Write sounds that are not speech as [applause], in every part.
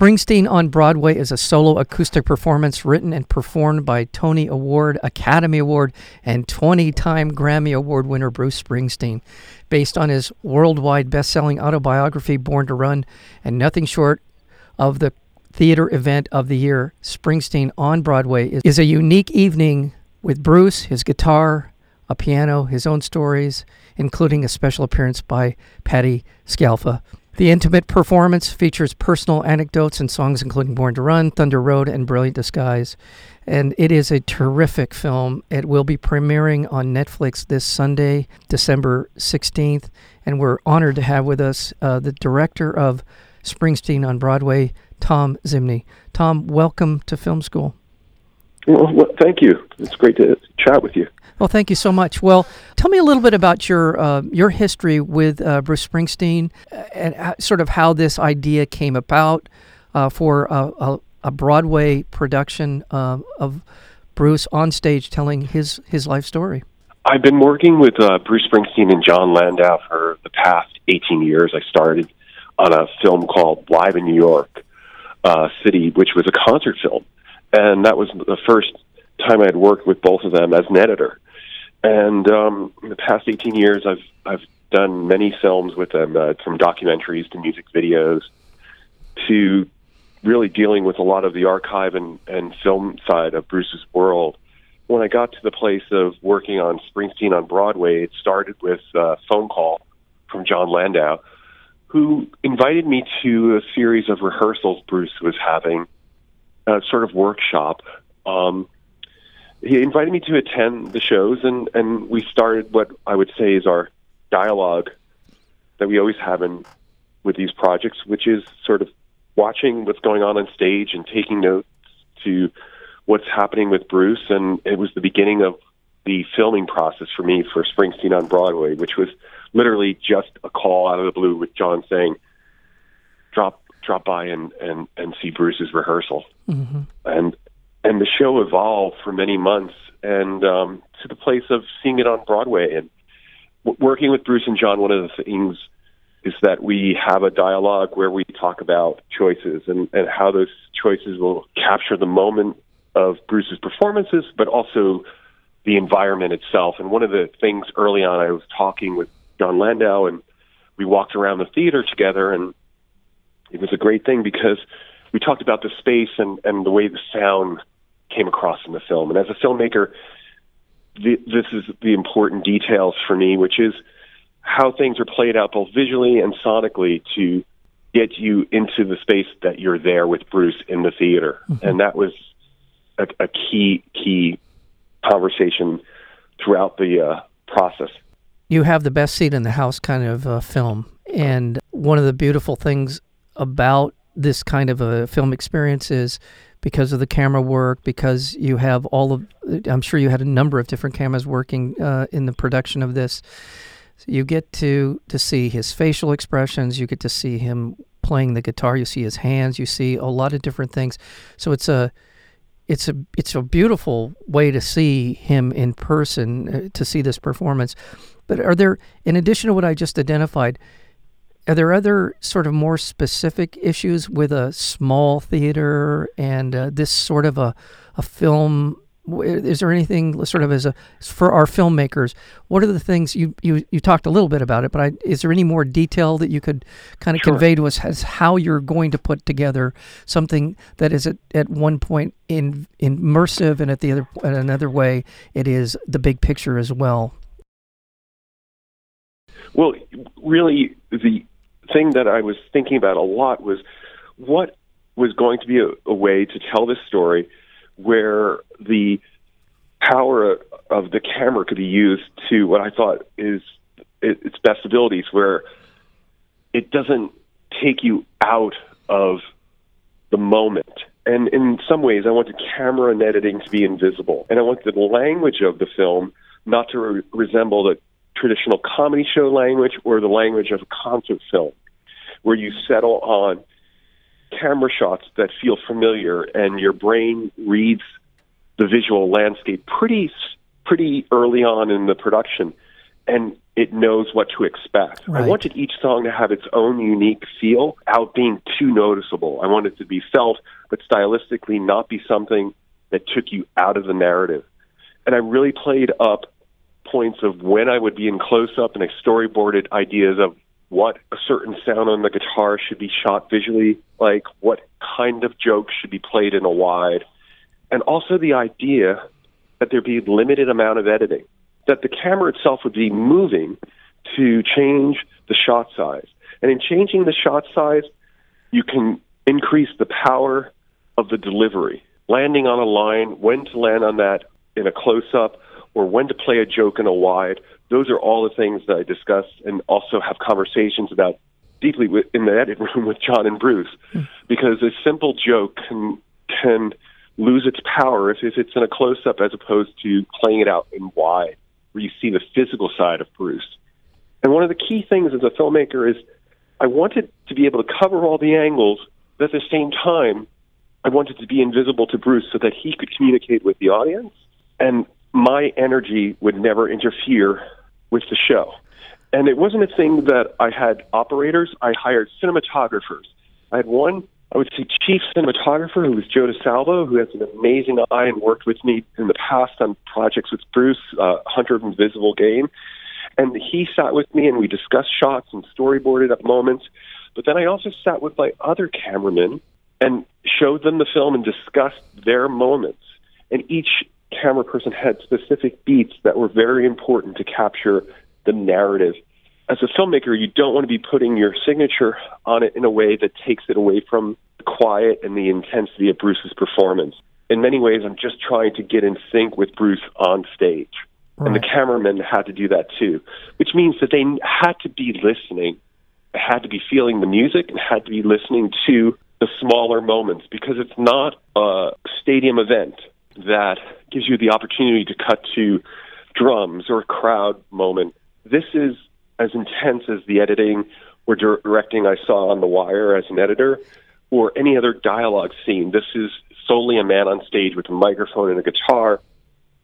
Springsteen on Broadway is a solo acoustic performance written and performed by Tony Award, Academy Award, and 20 time Grammy Award winner Bruce Springsteen. Based on his worldwide best selling autobiography, Born to Run, and nothing short of the theater event of the year, Springsteen on Broadway is a unique evening with Bruce, his guitar, a piano, his own stories, including a special appearance by Patti Scialfa. The intimate performance features personal anecdotes and songs including Born to Run, Thunder Road, and Brilliant Disguise. And it is a terrific film. It will be premiering on Netflix this Sunday, December 16th. And we're honored to have with us uh, the director of Springsteen on Broadway, Thom Zimny. Tom, welcome to Film School. Well, well, thank you. It's great to chat with you. Well, thank you so much. Well, tell me a little bit about your uh, your history with uh, Bruce Springsteen uh, and sort of how this idea came about uh, for a, a, Broadway production uh, of Bruce on stage telling his his life story. I've been working with uh, Bruce Springsteen and Jon Landau for the past 18 years. I started on a film called Live in New York City, which was a concert film, and that was the first time I had worked with both of them as an editor. And um, in the past 18 years, I've I've done many films with them, uh, from documentaries to music videos, to really dealing with a lot of the archive and, and film side of Bruce's world. When I got to the place of working on Springsteen on Broadway, it started with a phone call from Jon Landau, who invited me to a series of rehearsals Bruce was having, a sort of workshop. Um, he invited me to attend the shows, and and we started what I would say is our dialogue that we always have in with these projects, which is sort of watching what's going on on stage and taking notes to what's happening with Bruce. And it was the beginning of the filming process for me for Springsteen on Broadway, which was literally just a call out of the blue with John saying, "Drop, drop by and and and see Bruce's rehearsal." Mm-hmm. And and the show evolved for many months and um, to the place of seeing it on Broadway. And w- working with Bruce and John, one of the things is that we have a dialogue where we talk about choices and, and how those choices will capture the moment of Bruce's performances, but also the environment itself. And one of the things early on, I was talking with Jon Landau, and we walked around the theater together, and it was a great thing because we talked about the space and, and the way the sound came across in the film. And as a filmmaker, the, this is the important details for me, which is how things are played out both visually and sonically to get you into the space that you're there with Bruce in the theater. Mm-hmm. And that was a, a, key, key conversation throughout the uh, process. You have the best seat in the house kind of uh, film. And one of the beautiful things about this kind of a film experience is because of the camera work, because you have all of, I'm sure you had a number of different cameras working uh, in the production of this. You get to to see his facial expressions. You get to see him playing the guitar. You see his hands. You see a lot of different things. So it's a it's a it's a beautiful way to see him in person uh, to see this performance. But are there, in addition to what I just identified, are there other sort of more specific issues with a small theater and uh, this sort of a, a film? Is there anything sort of as a for our filmmakers? What are the things you you, you talked a little bit about it, but I, is there any more detail that you could kind of sure. convey to us as how you're going to put together something that is at, at one point in immersive and at the other at another way it is the big picture as well? Well, really, the thing that I was thinking about a lot was what was going to be a, a way to tell this story where the power of the camera could be used to what I thought is its best abilities, where it doesn't take you out of the moment. And in some ways, I want the camera and editing to be invisible, and I want the language of the film not to re- resemble the traditional comedy show language or the language of a concert film, where you settle on camera shots that feel familiar and your brain reads the visual landscape pretty pretty early on in the production and it knows what to expect. Right. I wanted each song to have its own unique feel without being too noticeable. I wanted it to be felt, but stylistically not be something that took you out of the narrative. And I really played up points of when I would be in close up and I storyboarded ideas of what a certain sound on the guitar should be shot visually, like what kind of joke should be played in a wide, and also the idea that there be limited amount of editing that the camera itself would be moving to change the shot size. And in changing the shot size, you can increase the power of the delivery. Landing on a line, when to land on that in a close up, or when to play a joke in a wide. Those are all the things that I discuss and also have conversations about deeply in the edit room with John and Bruce, hmm. because a simple joke can can lose its power if, if it's in a close up as opposed to playing it out in wide where you see the physical side of Bruce. And one of the key things as a filmmaker is I wanted to be able to cover all the angles, but at the same time, I wanted to be invisible to Bruce so that he could communicate with the audience and my energy would never interfere with the show. And it wasn't a thing that I had operators, I hired cinematographers. I had one I would say chief cinematographer, who was Joe DeSalvo, who has an amazing eye and worked with me in the past on projects with Bruce, uh, Hunter of Invisible Game. And he sat with me and we discussed shots and storyboarded up moments. But then I also sat with my other cameramen and showed them the film and discussed their moments. And each camera person had specific beats that were very important to capture the narrative as a filmmaker, you don't want to be putting your signature on it in a way that takes it away from the quiet and the intensity of Bruce's performance. In many ways, I'm just trying to get in sync with Bruce on stage. Right. And the cameramen had to do that too, which means that they had to be listening, had to be feeling the music, and had to be listening to the smaller moments because it's not a stadium event that gives you the opportunity to cut to drums or a crowd moment. This is as intense as the editing or directing I saw on The Wire as an editor or any other dialogue scene. This is solely a man on stage with a microphone and a guitar.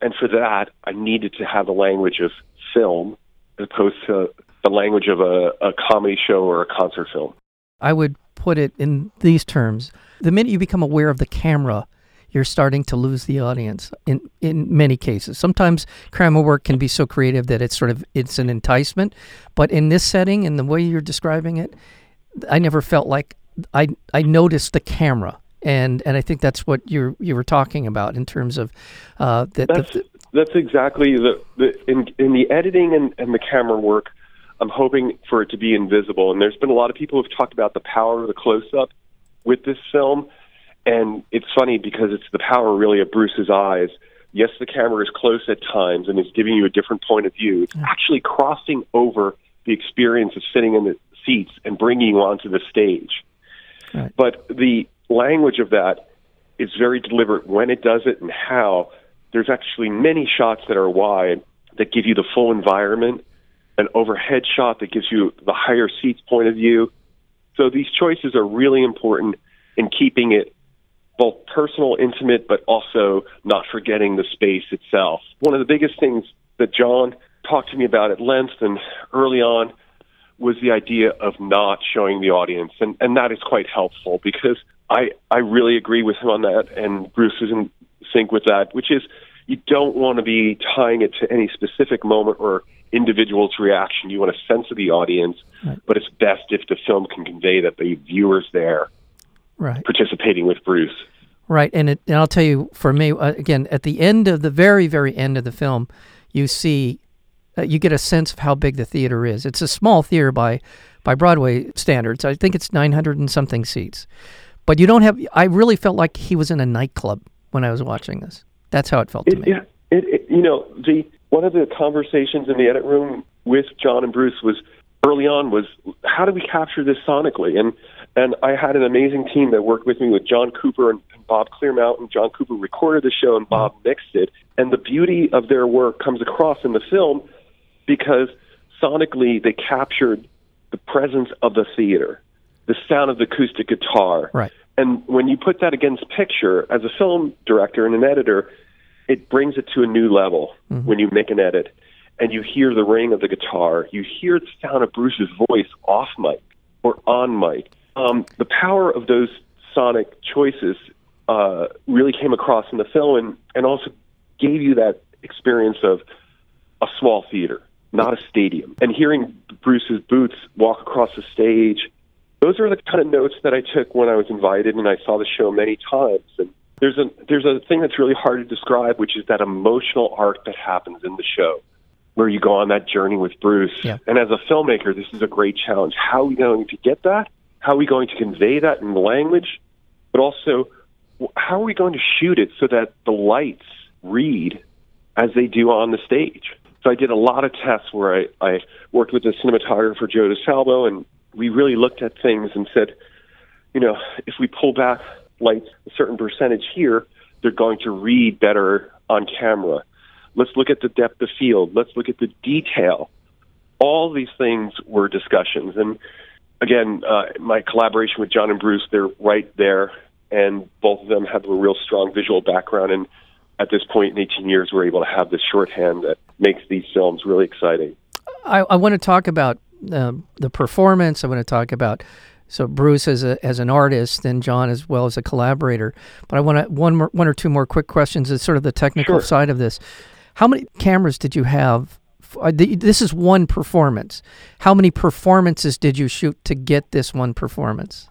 And for that, I needed to have the language of film as opposed to the language of a, a comedy show or a concert film. I would put it in these terms. The minute you become aware of the camera, you're starting to lose the audience in in many cases. Sometimes camera work can be so creative that it's sort of it's an enticement, but in this setting and the way you're describing it, I never felt like I I noticed the camera. And and I think that's what you you were talking about in terms of uh, that. That's, that's exactly the, the in in the editing and, and the camera work. I'm hoping for it to be invisible. And there's been a lot of people who've talked about the power of the close up with this film. And it's funny because it's the power really of Bruce's eyes. Yes, the camera is close at times and is giving you a different point of view. It's actually crossing over the experience of sitting in the seats and bringing you onto the stage. Right. But the language of that is very deliberate when it does it and how. There's actually many shots that are wide that give you the full environment, an overhead shot that gives you the higher seats point of view. So these choices are really important in keeping it both personal, intimate, but also not forgetting the space itself. One of the biggest things that John talked to me about at length and early on was the idea of not showing the audience, and and that is quite helpful because I I really agree with him on that, and Bruce is in sync with that, which is you don't want to be tying it to any specific moment or individual's reaction. You want a sense of the audience, right. but it's best if the film can convey that the viewer's there right. participating with Bruce. Right, and it, and I'll tell you, for me, uh, again, at the end of the very, very end of the film, you see, uh, you get a sense of how big the theater is. It's a small theater by, by Broadway standards. I think it's 900 and something seats, but you don't have. I really felt like he was in a nightclub when I was watching this. That's how it felt it, to me. Yeah, it, it, you know, the one of the conversations in the edit room with John and Bruce was early on was how do we capture this sonically and and I had an amazing team that worked with me with John Cooper and Bob Clearmountain. John Cooper recorded the show and Bob mixed it. And the beauty of their work comes across in the film because sonically they captured the presence of the theater, the sound of the acoustic guitar. Right. And when you put that against picture, as a film director and an editor, it brings it to a new level Mm-hmm. when you make an edit and you hear the ring of the guitar, you hear the sound of Bruce's voice off mic or on mic. Um, the power of those sonic choices uh, really came across in the film and, and also gave you that experience of a small theater, not a stadium. And hearing Bruce's boots walk across the stage, those are the kind of notes that I took when I was invited and I saw the show many times. And there's a there's a thing that's really hard to describe, which is that emotional arc that happens in the show, where you go on that journey with Bruce. Yeah. And as a filmmaker, this is a great challenge. How are we going to get that? How are we going to convey that in the language? But also, how are we going to shoot it so that the lights read as they do on the stage? So I did a lot of tests where I, I worked with the cinematographer Joe DeSalvo, and we really looked at things and said, you know, if we pull back lights a certain percentage here, they're going to read better on camera. Let's look at the depth of field. Let's look at the detail. All these things were discussions. And again, uh, my collaboration with John and Bruce, they're right there. And both of them have a real strong visual background. And at this point in 18 years, we're able to have this shorthand that makes these films really exciting. I, I want to talk about um, the performance. I want to talk about so Bruce as a as an artist and John as well as a collaborator. But I want to one more, one or two more quick questions. Is sort of the technical Sure. side of this. How many cameras did you have? Uh, th- This is one performance. How many performances did you shoot to get this one performance?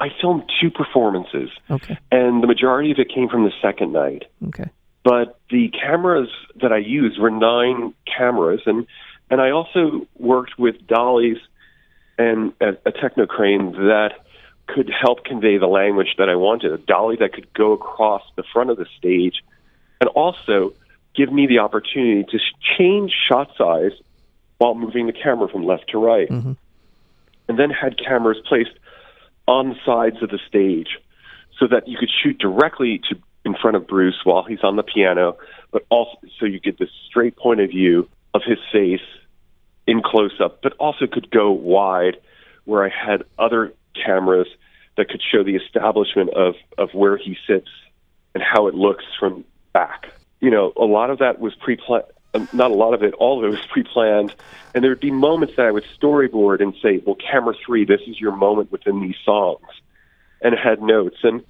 I filmed two performances, Okay. and the majority of it came from the second night. Okay. but the cameras that I used were nine cameras, and and I also worked with dollies and a, a techno crane that could help convey the language that I wanted. A dolly that could go across the front of the stage, and also give me the opportunity to change shot size while moving the camera from left to right, Mhm. and then had cameras placed on the sides of the stage so that you could shoot directly to in front of Bruce while he's on the piano, but also so you get this straight point of view of his face in close up, but also could go wide where I had other cameras that could show the establishment of, of where he sits and how it looks from back. You know, a lot of that was pre planned. Not a lot of it, all of it was pre planned. And there would be moments that I would storyboard and say, well, camera three, this is your moment within these songs, and had notes. And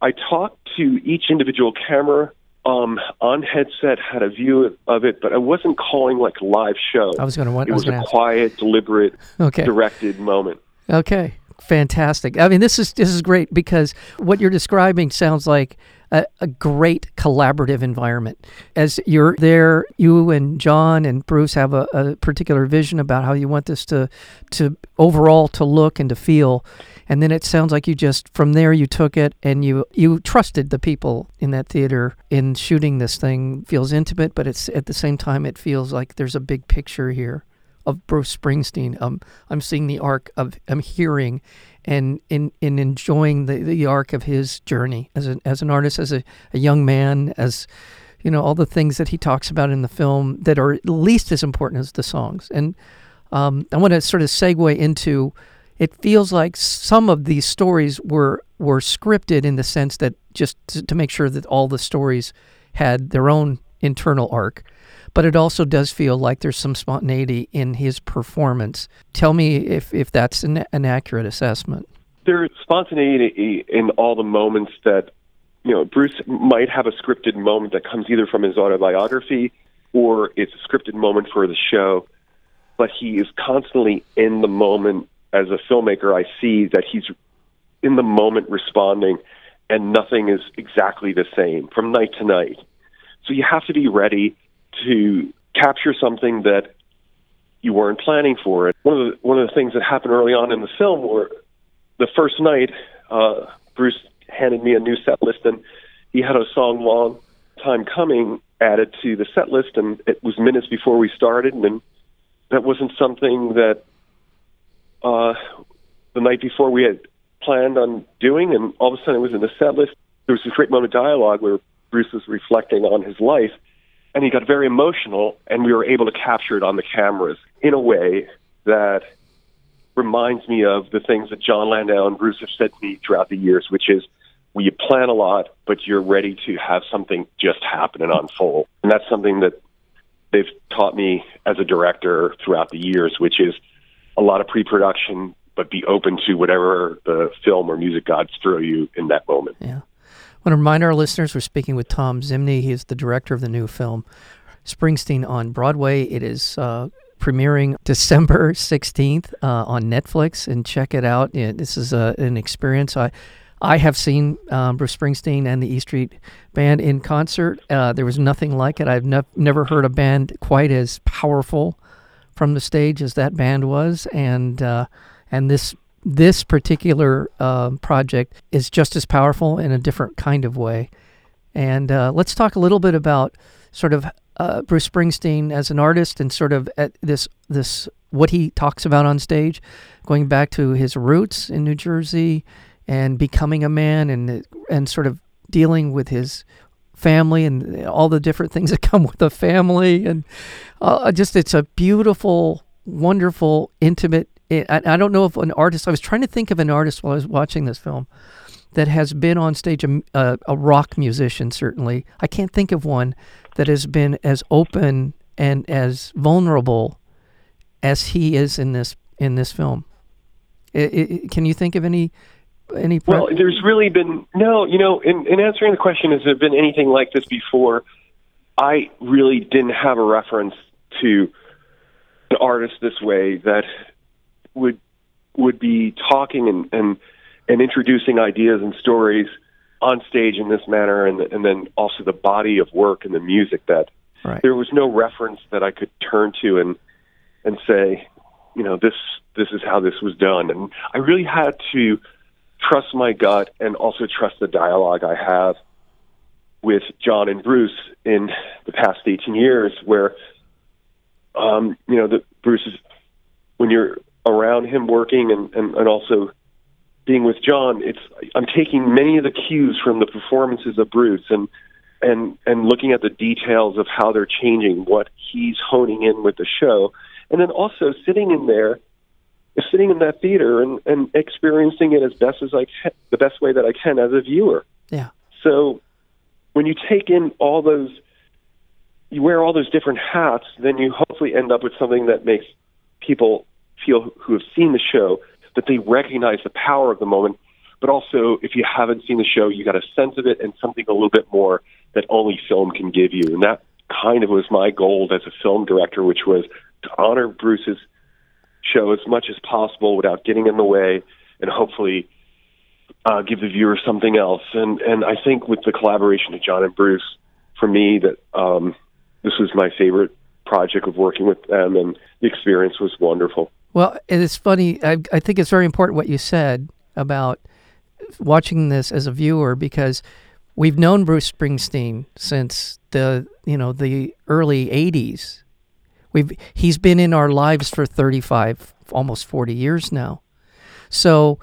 I talked to each individual camera um, on headset, had a view of it, but I wasn't calling like a live show. I was going to. it I was was a ask. quiet, deliberate, Okay. directed moment. Okay, fantastic. I mean, this is this is great because what you're describing sounds like a, a great collaborative environment. As you're there, you and John and Bruce have a, a particular vision about how you want this to to overall to look and to feel, and then it sounds like you just from there you took it and you you trusted the people in that theater in shooting this thing. Feels intimate, but it's at the same time it feels like there's a big picture here of Bruce Springsteen. Um, I'm seeing the arc of I'm hearing and in, in enjoying the, the arc of his journey as an as an artist, as a, a young man, as you know, all the things that he talks about in the film that are at least as important as the songs. And um, I want to sort of segue into it feels like some of these stories were were scripted in the sense that just to, to make sure that all the stories had their own internal arc but it also does feel like there's some spontaneity in his performance. Tell me if, if that's an, an accurate assessment. There's spontaneity in all the moments that, you know, Bruce might have a scripted moment that comes either from his autobiography or it's a scripted moment for the show, but he is constantly in the moment. As a filmmaker, I see that he's in the moment responding, and nothing is exactly the same from night to night. So you have to be ready to capture something that you weren't planning for. It one of the one of the things that happened early on in the film were the first night, uh, Bruce handed me a new set list, and he had a song "Long Time Coming" added to the set list, and it was minutes before we started, and that wasn't something that uh, the night before we had planned on doing, and all of a sudden it was in the set list. There was this great moment of dialogue where Bruce was reflecting on his life, and he got very emotional, and we were able to capture it on the cameras in a way that reminds me of the things that Jon Landau and Bruce have said to me throughout the years, which is you plan a lot, but you're ready to have something just happen and unfold. And that's something that they've taught me as a director throughout the years, which is a lot of pre-production, but be open to whatever the film or music gods throw you in that moment. Yeah. Want to remind our listeners we're speaking with Thom Zimny. He is the director of the new film Springsteen on Broadway. It is uh, premiering [laughs] December 16th uh, on Netflix, and check it out. This is a, an experience. I I have seen um, Bruce Springsteen and the E Street Band in concert. Uh, there was nothing like it. I've ne- never heard a band quite as powerful from the stage as that band was, and uh, and this this particular uh, project is just as powerful in a different kind of way. And uh, let's talk a little bit about sort of uh, Bruce Springsteen as an artist and sort of this this what he talks about on stage, going back to his roots in New Jersey and becoming a man and and sort of dealing with his family and all the different things that [laughs] come with a family and uh, just it's a beautiful wonderful intimate I, I don't know if an artist i was trying to think of an artist while i was watching this film that has been on stage a, a, a rock musician certainly i can't think of one that has been as open and as vulnerable as he is in this in this film it, it, can you think of any any? well, there's really been no. You know, in, in answering the question, has there been anything like this before? I really didn't have a reference to an artist this way that would would be talking and and, and introducing ideas and stories on stage in this manner, and and then also the body of work and the music that right. there was no reference that I could turn to and and say, you know, this this is how this was done, and I really had to trust my gut and also trust the dialogue I have with John and Bruce in the past 18 years, where, um, you know, the Bruce is, when you're around him working and, and, and also being with John, it's, I'm taking many of the cues from the performances of Bruce and, and, and looking at the details of how they're changing, what he's honing in with the show. And then also sitting in there, sitting in that theater and, and experiencing it as best as I can, the best way that I can as a viewer. Yeah. So when you take in all those, you wear all those different hats, then you hopefully end up with something that makes people feel who have seen the show that they recognize the power of the moment. But also, if you haven't seen the show, you got a sense of it and something a little bit more that only film can give you. And that kind of was my goal as a film director, which was to honor Bruce's show as much as possible without getting in the way, and hopefully uh, give the viewer something else. And and I think with the collaboration of John and Bruce, for me, that um, this was my favorite project of working with them, and the experience was wonderful. Well, it's funny. I, I think it's very important what you said about watching this as a viewer because we've known Bruce Springsteen since the you know the early '80s We've he's been in our lives for 35 almost 40 years now. So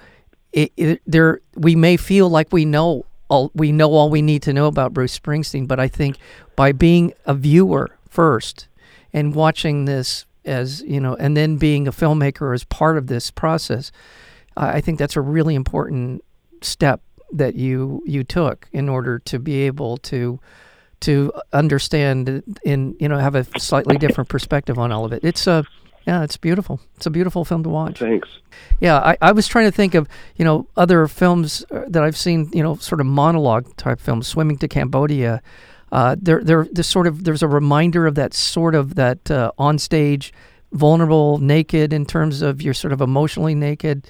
it, it, there we may feel like we know all we know all we need to know about Bruce Springsteen, but I think by being a viewer first and watching this as, you know, and then being a filmmaker as part of this process, I think that's a really important step that you you took in order to be able to to understand and you know have a slightly different perspective on all of it. It's a yeah, it's beautiful. It's a beautiful film to watch. Thanks. Yeah, I, I was trying to think of you know other films uh, that I've seen you know sort of monologue type films. Swimming to Cambodia. Uh, there, there, there's sort of there's a reminder of that sort of that uh, onstage, vulnerable, naked in terms of you're sort of emotionally naked,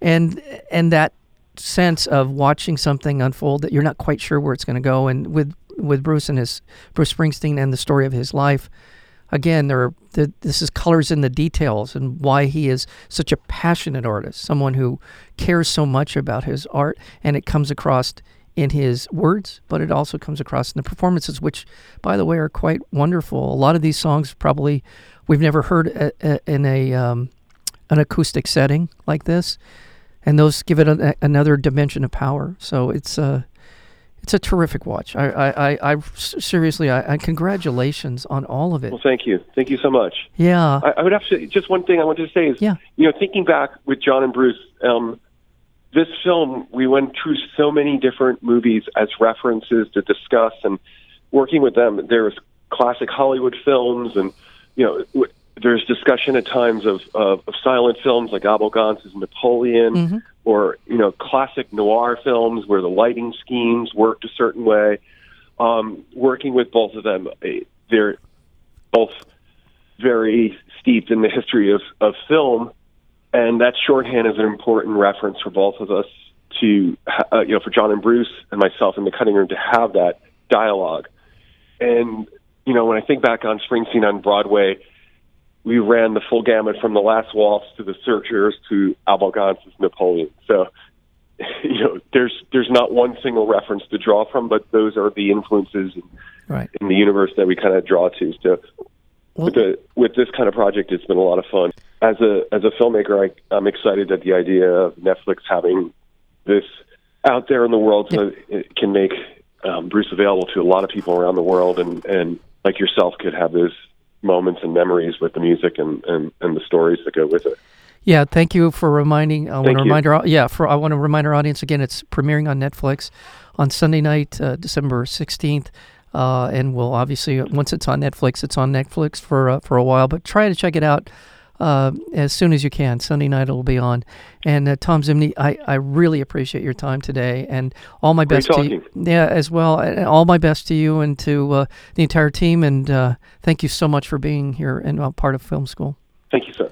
and and that sense of watching something unfold that you're not quite sure where it's going to go. And with with Bruce and his Bruce Springsteen and the story of his life. Again, there are the, this is colors in the details and why he is such a passionate artist, someone who cares so much about his art, and it comes across in his words, but it also comes across in the performances, which, by the way, are quite wonderful. A lot of these songs probably we've never heard a, a, in a um, an acoustic setting like this, and those give it a, another dimension of power. So it's uh, it's a terrific watch. I, I, I, I seriously, I, I, congratulations on all of it. Well, thank you, thank you so much. Yeah, I, I would have to just one thing I wanted to say is, yeah. you know, thinking back with John and Bruce, um, this film we went through so many different movies as references to discuss, and working with them, there was classic Hollywood films, and you know, there's discussion at times of, of, of silent films like Abel Gance's Napoleon, mm-hmm. or you know, classic noir films where the lighting schemes worked a certain way. Um, working with both of them, eh, they're both very steeped in the history of, of film, and that shorthand is an important reference for both of us to, uh, you know, for John and Bruce and myself in the cutting room to have that dialogue. And you know, when I think back on Springsteen on Broadway, we ran the full gamut from the Last Waltz to the Searchers to Abel Gance's Napoleon. So, [laughs] you know, there's there's not one single reference to draw from, but those are the influences in, right. in the universe that we kind of draw to. So, well, with the with this kind of project, it's been a lot of fun. As a as a filmmaker, I, I'm excited at the idea of Netflix having this out there in the world, so it can make um, Bruce available to a lot of people around the world, and and like yourself could have those moments and memories with the music and, and, and the stories that go with it. Yeah, thank you for reminding. I want to remind our yeah for I want to remind our audience again. It's premiering on Netflix on Sunday night, uh, December sixteenth, uh, and we'll obviously once it's on Netflix, it's on Netflix for uh, for a while. But try to check it out uh, as soon as you can. Sunday night it'll be on. And uh, Thom Zimny, I, I really appreciate your time today, and all my best to you. Yeah, as well. And all my best to you and to uh, the entire team. And uh, thank you so much for being here and uh, part of Film School. Thank you, sir.